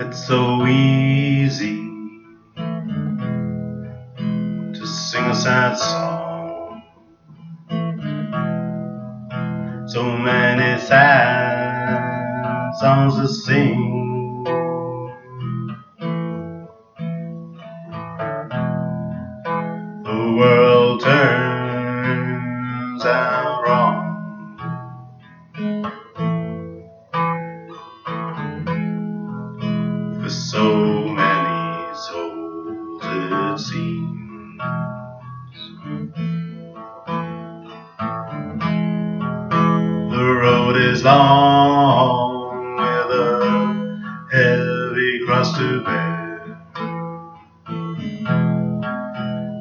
It's so easy to sing a sad song. So many sad songs to sing. It seems. The road is long with a heavy cross to bear.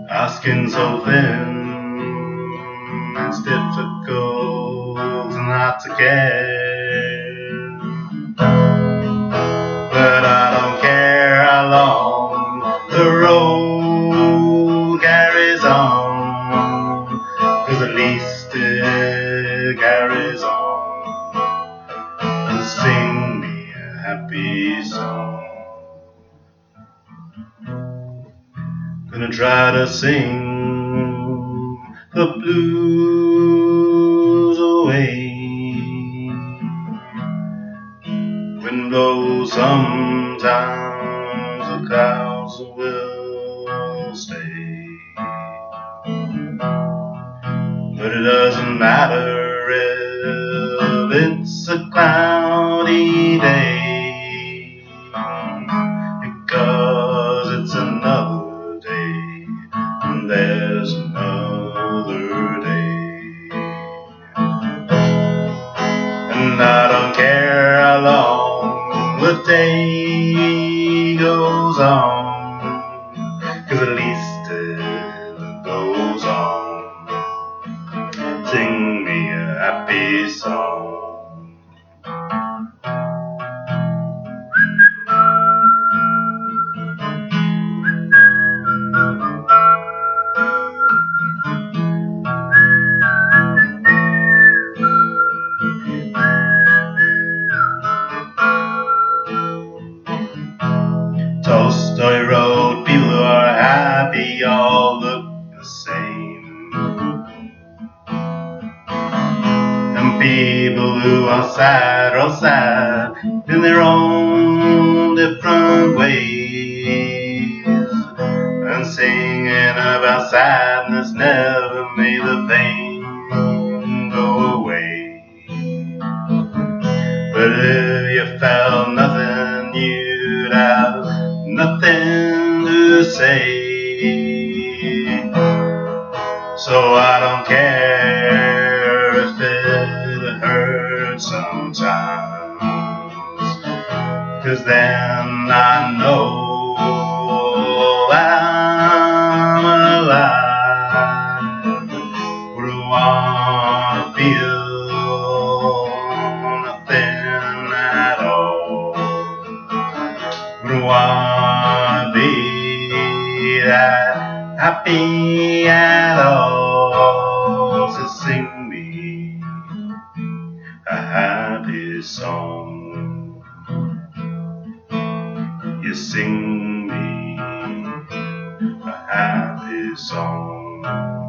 Our skin so thin, it's difficult not to care. Least it carries on. And sing me a happy song. Gonna try to sing the blues away. Wind blows sometimes, the clouds matter if it's a cloudy day. Because it's another day, and there's another day. And I don't care how long the day goes on, Sing me a happy song. Tolstoy wrote, people are happy all the people who are sad in their own different ways. And singing about sadness never made the pain go away. But if you felt nothing, you'd have nothing to say. So I don't care hurts sometimes. Cause then I know I'm alive. Would wanna feel nothing at all. Would wanna be that happy at all. So sing me happy song. You sing me a happy song.